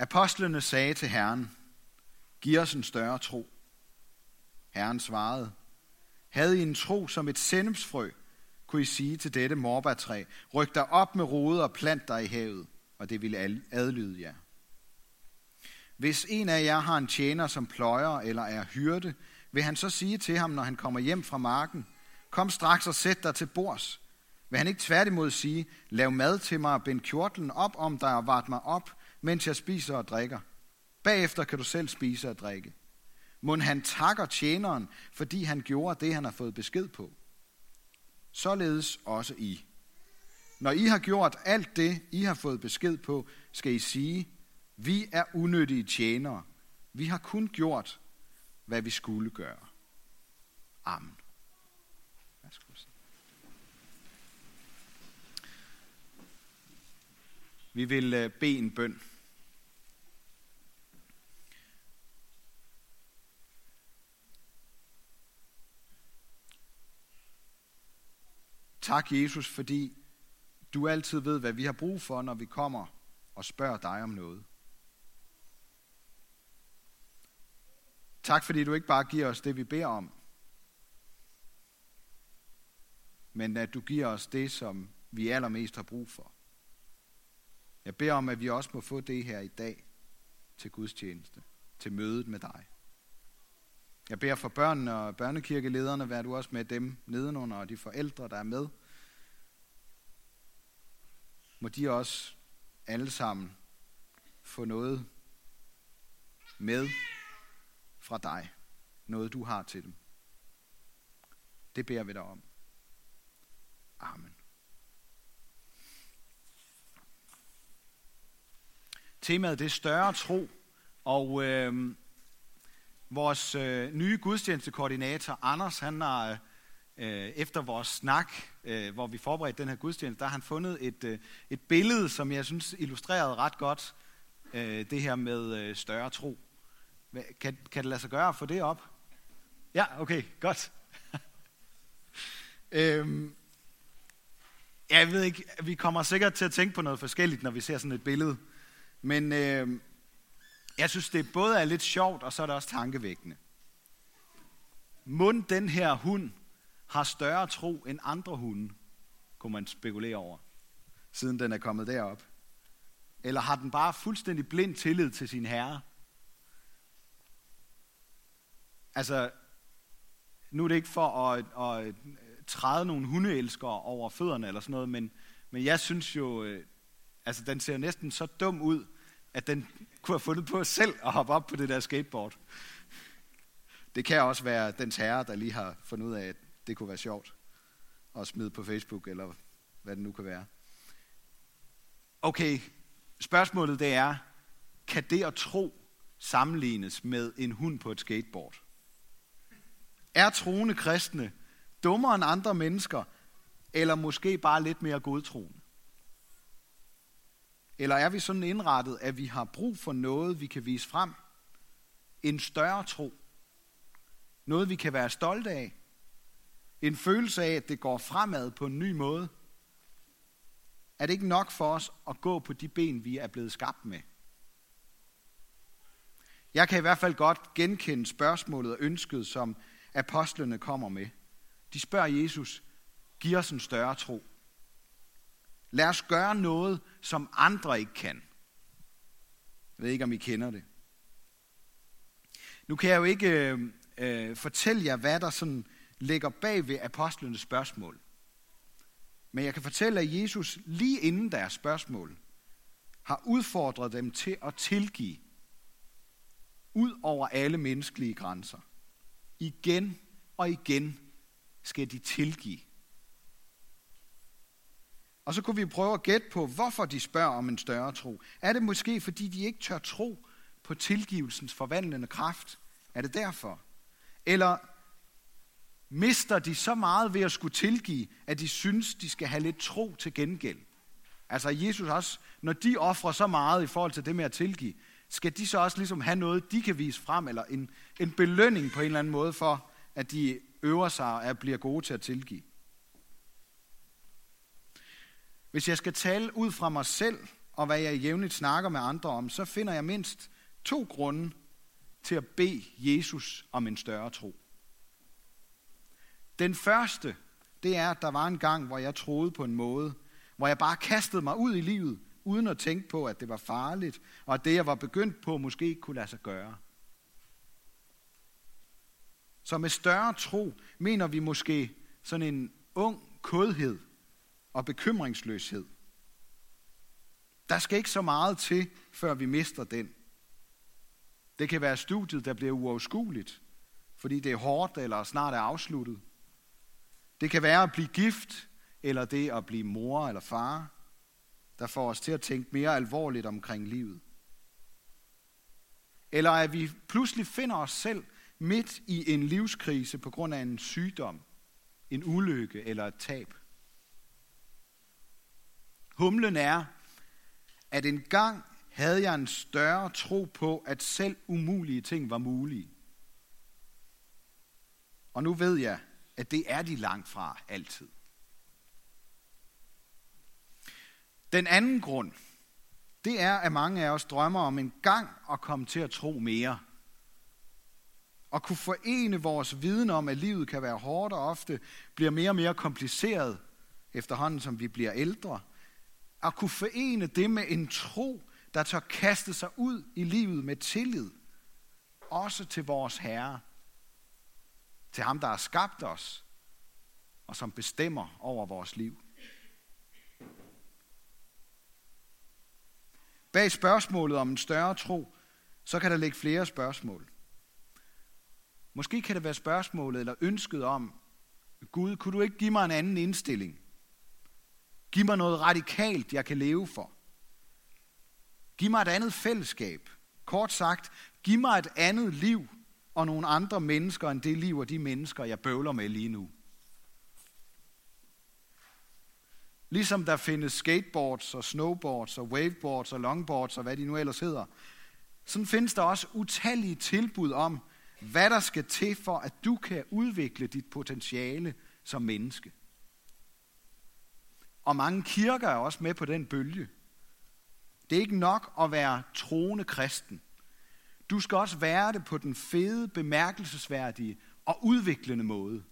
Apostlene sagde til Herren, giv os en større tro. Herren svarede, havde I en tro som et sennepsfrø, kunne I sige til dette morbærtræ, ryk dig op med rode og plant dig i havet, og det ville adlyde jer. Hvis en af jer har en tjener, som pløjer eller er hyrde, vil han så sige til ham, når han kommer hjem fra marken, kom straks og sæt dig til bords. Vil han ikke tværtimod sige, lav mad til mig og bind kjortlen op om dig og vart mig op, mens jeg spiser og drikker. Bagefter kan du selv spise og drikke. Må han takker tjeneren, fordi han gjorde det, han har fået besked på. Således også I. Når I har gjort alt det, I har fået besked på, skal I sige, vi er unyttige tjenere. Vi har kun gjort, hvad vi skulle gøre. Amen. Vi vil øh, bede en bøn. Tak, Jesus, fordi du altid ved, hvad vi har brug for, når vi kommer og spørger dig om noget. Tak, fordi du ikke bare giver os det, vi beder om, men at du giver os det, som vi allermest har brug for. Jeg beder om, at vi også må få det her i dag til gudstjeneste, til mødet med dig. Jeg beder for børnene og børnekirkelederne, vær du også med dem nedenunder, og de forældre, der er med. Må de også alle sammen få noget med fra dig. Noget du har til dem. Det beder vi dig om. Amen. Temaet det er større tro, og øh, vores øh, nye gudstjenestekoordinator, Anders, han har øh, efter vores snak, øh, hvor vi forberedte den her gudstjeneste, der har han fundet et, øh, et billede, som jeg synes illustrerede ret godt øh, det her med øh, større tro. Kan, kan det lade sig gøre at få det op? Ja, okay, godt. øhm, jeg ved ikke, vi kommer sikkert til at tænke på noget forskelligt, når vi ser sådan et billede. Men øh, jeg synes, det både er lidt sjovt, og så er det også tankevækkende. Mund den her hund har større tro end andre hunde, kunne man spekulere over, siden den er kommet derop. Eller har den bare fuldstændig blind tillid til sin herre? Altså, nu er det ikke for at, at træde nogle hundeelskere over fødderne eller sådan noget, men, men jeg synes jo, øh, altså den ser næsten så dum ud, at den kunne have fundet på selv at hoppe op på det der skateboard. Det kan også være dens herre, der lige har fundet ud af, at det kunne være sjovt at smide på Facebook, eller hvad det nu kan være. Okay, spørgsmålet det er, kan det at tro sammenlignes med en hund på et skateboard? Er troende kristne dummere end andre mennesker, eller måske bare lidt mere godtroende? Eller er vi sådan indrettet, at vi har brug for noget, vi kan vise frem? En større tro. Noget, vi kan være stolte af. En følelse af, at det går fremad på en ny måde. Er det ikke nok for os at gå på de ben, vi er blevet skabt med? Jeg kan i hvert fald godt genkende spørgsmålet og ønsket, som apostlene kommer med. De spørger Jesus, giv os en større tro. Lad os gøre noget, som andre ikke kan. Jeg ved ikke, om I kender det. Nu kan jeg jo ikke øh, øh, fortælle jer, hvad der sådan ligger bag ved apostlenes spørgsmål. Men jeg kan fortælle, at Jesus lige inden deres spørgsmål har udfordret dem til at tilgive ud over alle menneskelige grænser. Igen og igen skal de tilgive. Og så kunne vi prøve at gætte på, hvorfor de spørger om en større tro. Er det måske, fordi de ikke tør tro på tilgivelsens forvandlende kraft? Er det derfor? Eller mister de så meget ved at skulle tilgive, at de synes, de skal have lidt tro til gengæld? Altså Jesus også, når de offrer så meget i forhold til det med at tilgive, skal de så også ligesom have noget, de kan vise frem, eller en, en belønning på en eller anden måde for, at de øver sig og bliver gode til at tilgive? Hvis jeg skal tale ud fra mig selv og hvad jeg jævnligt snakker med andre om, så finder jeg mindst to grunde til at bede Jesus om en større tro. Den første, det er, at der var en gang, hvor jeg troede på en måde, hvor jeg bare kastede mig ud i livet, uden at tænke på, at det var farligt, og at det, jeg var begyndt på, måske ikke kunne lade sig gøre. Så med større tro mener vi måske sådan en ung kodhed og bekymringsløshed. Der skal ikke så meget til, før vi mister den. Det kan være studiet, der bliver uoverskueligt, fordi det er hårdt eller snart er afsluttet. Det kan være at blive gift, eller det at blive mor eller far, der får os til at tænke mere alvorligt omkring livet. Eller at vi pludselig finder os selv midt i en livskrise på grund af en sygdom, en ulykke eller et tab. Humlen er, at en gang havde jeg en større tro på, at selv umulige ting var mulige. Og nu ved jeg, at det er de langt fra altid. Den anden grund, det er, at mange af os drømmer om en gang at komme til at tro mere. Og kunne forene vores viden om, at livet kan være hårdt og ofte bliver mere og mere kompliceret efterhånden, som vi bliver ældre. At kunne forene det med en tro, der tør kaste sig ud i livet med tillid. Også til vores Herre. Til ham, der har skabt os, og som bestemmer over vores liv. Bag spørgsmålet om en større tro, så kan der ligge flere spørgsmål. Måske kan det være spørgsmålet eller ønsket om, Gud, kunne du ikke give mig en anden indstilling? Giv mig noget radikalt, jeg kan leve for. Giv mig et andet fællesskab. Kort sagt, giv mig et andet liv og nogle andre mennesker end det liv og de mennesker, jeg bøvler med lige nu. Ligesom der findes skateboards og snowboards og waveboards og longboards og hvad de nu ellers hedder, så findes der også utallige tilbud om, hvad der skal til for, at du kan udvikle dit potentiale som menneske. Og mange kirker er også med på den bølge. Det er ikke nok at være troende kristen. Du skal også være det på den fede, bemærkelsesværdige og udviklende måde.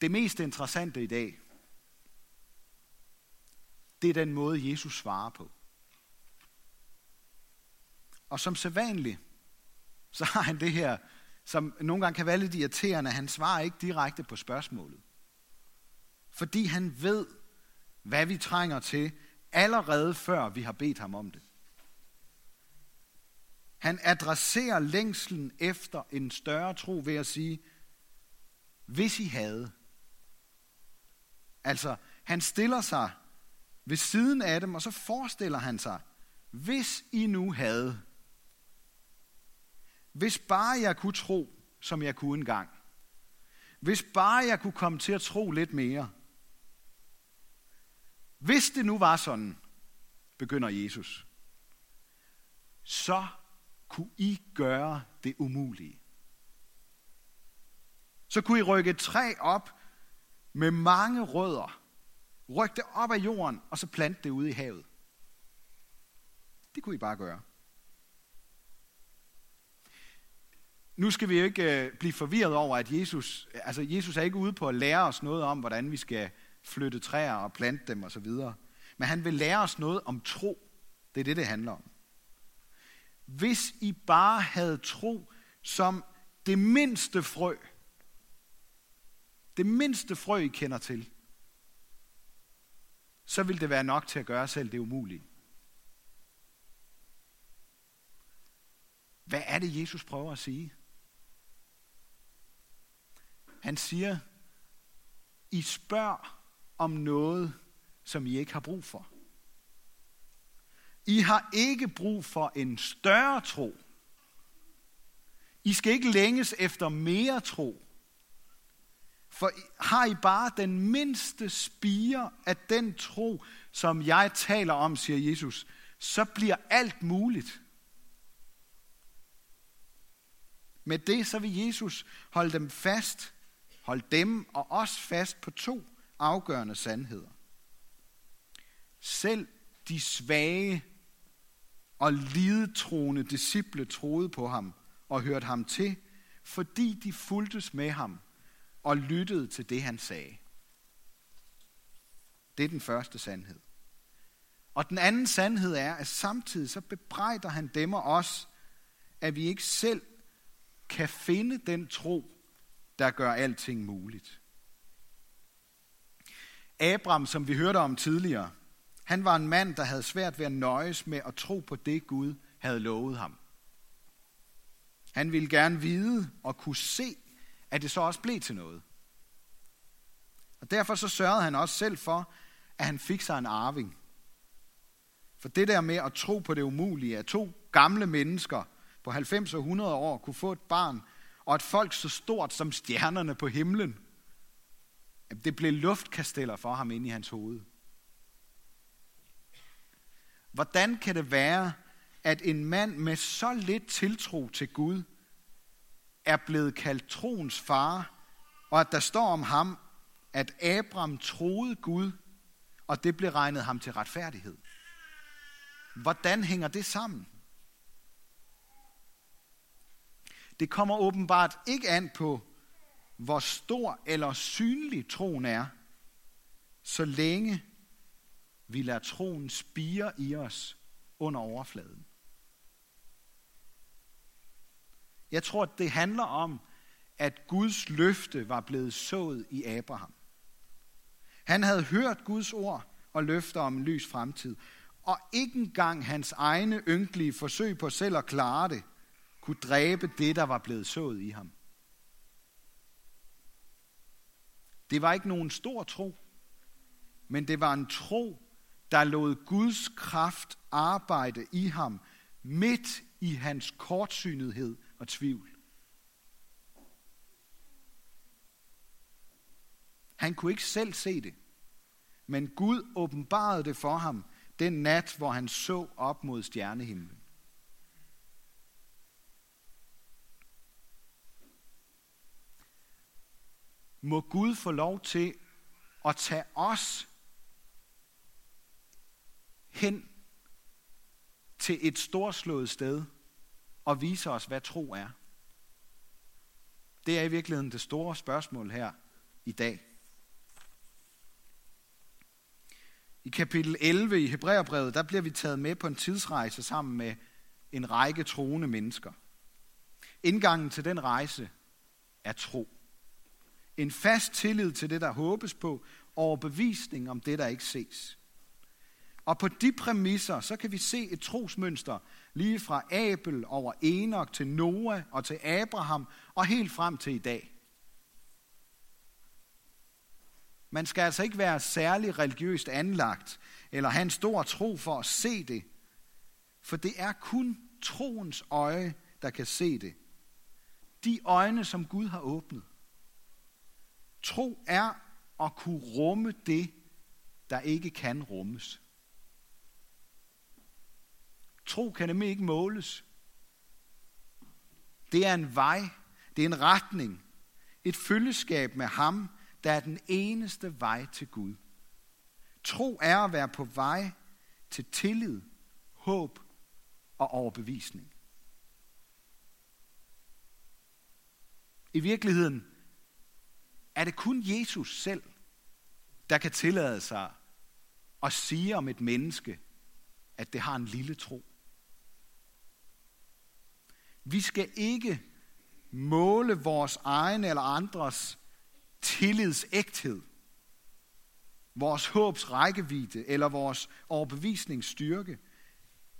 Det mest interessante i dag, det er den måde, Jesus svarer på. Og som sædvanligt, så har han det her, som nogle gange kan være lidt irriterende, han svarer ikke direkte på spørgsmålet. Fordi han ved, hvad vi trænger til, allerede før vi har bedt ham om det. Han adresserer længslen efter en større tro ved at sige, hvis I havde. Altså, han stiller sig ved siden af dem, og så forestiller han sig, hvis I nu havde. Hvis bare jeg kunne tro, som jeg kunne engang. Hvis bare jeg kunne komme til at tro lidt mere. Hvis det nu var sådan, begynder Jesus, så kunne I gøre det umulige. Så kunne I rykke et træ op med mange rødder, rykke det op af jorden, og så plante det ude i havet. Det kunne I bare gøre. Nu skal vi jo ikke øh, blive forvirret over, at Jesus, øh, altså Jesus er ikke ude på at lære os noget om, hvordan vi skal flytte træer og plante dem osv. Men han vil lære os noget om tro. Det er det, det handler om. Hvis I bare havde tro som det mindste frø, det mindste frø, I kender til, så vil det være nok til at gøre selv det umulige. Hvad er det, Jesus prøver at sige? Han siger, I spørger om noget, som I ikke har brug for. I har ikke brug for en større tro. I skal ikke længes efter mere tro. For har I bare den mindste spire af den tro, som jeg taler om, siger Jesus, så bliver alt muligt. Med det så vil Jesus holde dem fast, Hold dem og os fast på to afgørende sandheder. Selv de svage og lidetroende disciple troede på ham og hørte ham til, fordi de fuldtes med ham og lyttede til det, han sagde. Det er den første sandhed. Og den anden sandhed er, at samtidig så bebrejder han dem og os, at vi ikke selv kan finde den tro, der gør alting muligt. Abraham, som vi hørte om tidligere, han var en mand, der havde svært ved at nøjes med at tro på det, Gud havde lovet ham. Han ville gerne vide og kunne se, at det så også blev til noget. Og derfor så sørgede han også selv for, at han fik sig en arving. For det der med at tro på det umulige, at to gamle mennesker på 90 og 100 år kunne få et barn, og et folk så stort som stjernerne på himlen, det blev luftkasteller for ham ind i hans hoved. Hvordan kan det være, at en mand med så lidt tiltro til Gud er blevet kaldt troens far, og at der står om ham, at Abraham troede Gud, og det blev regnet ham til retfærdighed? Hvordan hænger det sammen? Det kommer åbenbart ikke an på, hvor stor eller synlig troen er, så længe vi lader troen spire i os under overfladen. Jeg tror, at det handler om, at Guds løfte var blevet sået i Abraham. Han havde hørt Guds ord og løfter om en lys fremtid, og ikke engang hans egne ynkelige forsøg på selv at klare det, kunne dræbe det, der var blevet sået i ham. Det var ikke nogen stor tro, men det var en tro, der lod Guds kraft arbejde i ham midt i hans kortsynethed og tvivl. Han kunne ikke selv se det, men Gud åbenbarede det for ham den nat, hvor han så op mod stjernehimlen. Må Gud få lov til at tage os hen til et storslået sted og vise os, hvad tro er. Det er i virkeligheden det store spørgsmål her i dag. I kapitel 11 i Hebræerbrevet, der bliver vi taget med på en tidsrejse sammen med en række troende mennesker. Indgangen til den rejse er tro. En fast tillid til det, der håbes på, overbevisning om det, der ikke ses. Og på de præmisser, så kan vi se et trosmønster lige fra Abel over Enoch til Noah og til Abraham og helt frem til i dag. Man skal altså ikke være særlig religiøst anlagt eller have en stor tro for at se det, for det er kun troens øje, der kan se det. De øjne, som Gud har åbnet. Tro er at kunne rumme det, der ikke kan rummes. Tro kan nemlig ikke måles. Det er en vej, det er en retning, et følgeskab med ham, der er den eneste vej til Gud. Tro er at være på vej til tillid, håb og overbevisning. I virkeligheden er det kun Jesus selv, der kan tillade sig at sige om et menneske, at det har en lille tro. Vi skal ikke måle vores egen eller andres tillidsægthed, vores håbs rækkevidde eller vores overbevisningsstyrke,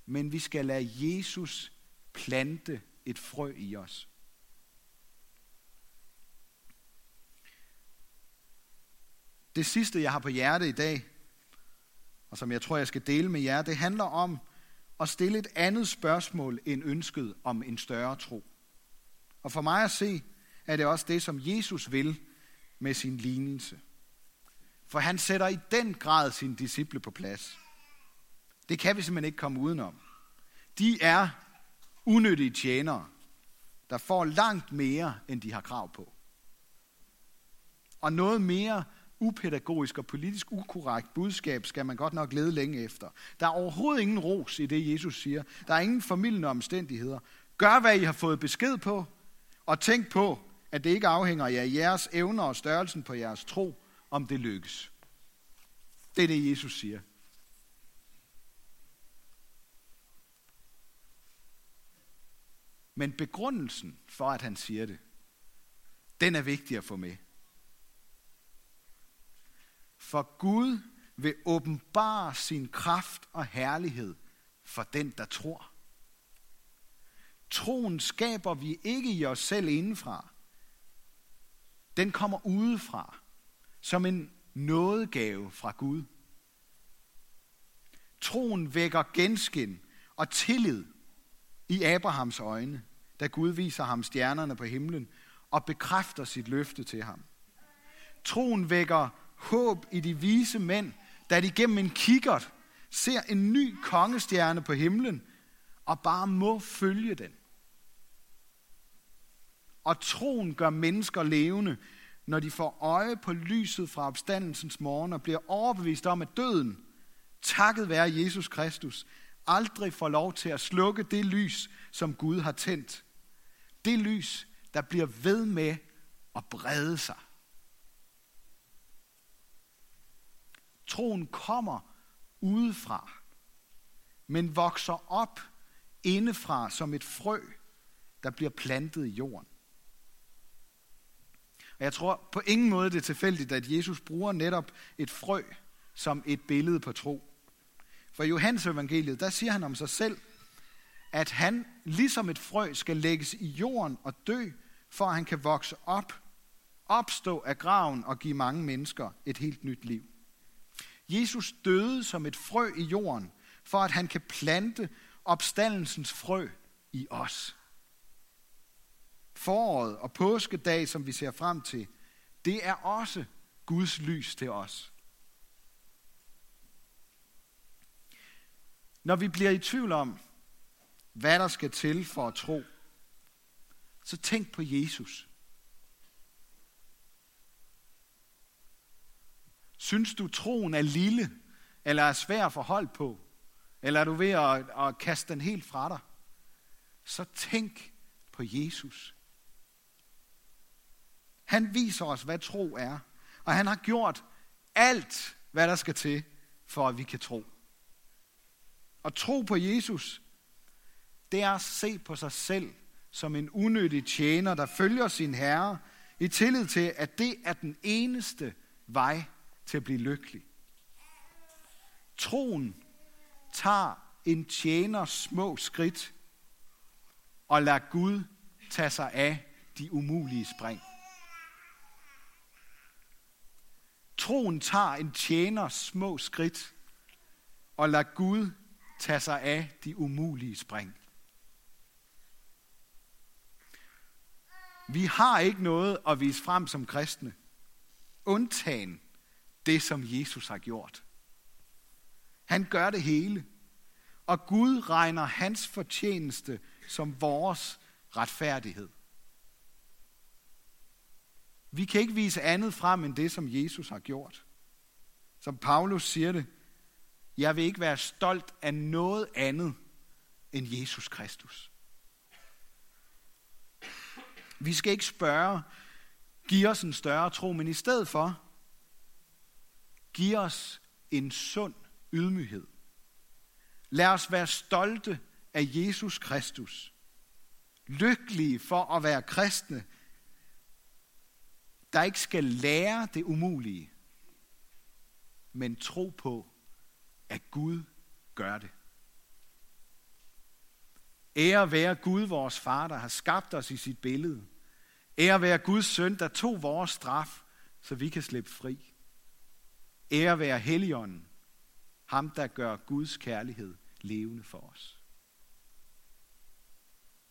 men vi skal lade Jesus plante et frø i os. Det sidste, jeg har på hjerte i dag, og som jeg tror, jeg skal dele med jer, det handler om at stille et andet spørgsmål end ønsket om en større tro. Og for mig at se, er det også det, som Jesus vil med sin lignelse. For han sætter i den grad sine disciple på plads. Det kan vi simpelthen ikke komme udenom. De er unødige tjenere, der får langt mere, end de har krav på. Og noget mere upædagogisk og politisk ukorrekt budskab skal man godt nok lede længe efter. Der er overhovedet ingen ros i det, Jesus siger. Der er ingen formidlende omstændigheder. Gør, hvad I har fået besked på, og tænk på, at det ikke afhænger af jeres evner og størrelsen på jeres tro, om det lykkes. Det er det, Jesus siger. Men begrundelsen for, at han siger det, den er vigtig at få med. For Gud vil åbenbare sin kraft og herlighed for den, der tror. Troen skaber vi ikke i os selv indenfra. Den kommer udefra, som en nådegave fra Gud. Troen vækker genskin og tillid i Abrahams øjne, da Gud viser ham stjernerne på himlen og bekræfter sit løfte til ham. Troen vækker håb i de vise mænd, da de gennem en kikkert ser en ny kongestjerne på himlen og bare må følge den. Og troen gør mennesker levende, når de får øje på lyset fra opstandelsens morgen og bliver overbevist om, at døden, takket være Jesus Kristus, aldrig får lov til at slukke det lys, som Gud har tændt. Det lys, der bliver ved med at brede sig. Troen kommer udefra, men vokser op indefra som et frø, der bliver plantet i jorden. Og jeg tror på ingen måde det er tilfældigt, at Jesus bruger netop et frø som et billede på tro. For i Johannes evangeliet, der siger han om sig selv, at han ligesom et frø skal lægges i jorden og dø, for at han kan vokse op, opstå af graven og give mange mennesker et helt nyt liv. Jesus døde som et frø i jorden, for at han kan plante opstandelsens frø i os. Foråret og påskedag, som vi ser frem til, det er også Guds lys til os. Når vi bliver i tvivl om, hvad der skal til for at tro, så tænk på Jesus. Synes du, troen er lille, eller er svær at få hold på, eller er du ved at, at kaste den helt fra dig, så tænk på Jesus. Han viser os, hvad tro er, og han har gjort alt, hvad der skal til, for at vi kan tro. Og tro på Jesus, det er at se på sig selv som en unødig tjener, der følger sin herre i tillid til, at det er den eneste vej til at blive lykkelig. Troen tager en tjener små skridt og lader Gud tage sig af de umulige spring. Troen tager en tjener små skridt og lader Gud tage sig af de umulige spring. Vi har ikke noget at vise frem som kristne, undtagen det, som Jesus har gjort. Han gør det hele, og Gud regner hans fortjeneste som vores retfærdighed. Vi kan ikke vise andet frem end det, som Jesus har gjort. Som Paulus siger det, jeg vil ikke være stolt af noget andet end Jesus Kristus. Vi skal ikke spørge, giv os en større tro, men i stedet for, giv os en sund ydmyghed. Lad os være stolte af Jesus Kristus. Lykkelige for at være kristne, der ikke skal lære det umulige, men tro på, at Gud gør det. Ære være Gud, vores far, der har skabt os i sit billede. Ære være Guds søn, der tog vores straf, så vi kan slippe fri. Ære være Helligånden, ham der gør Guds kærlighed levende for os.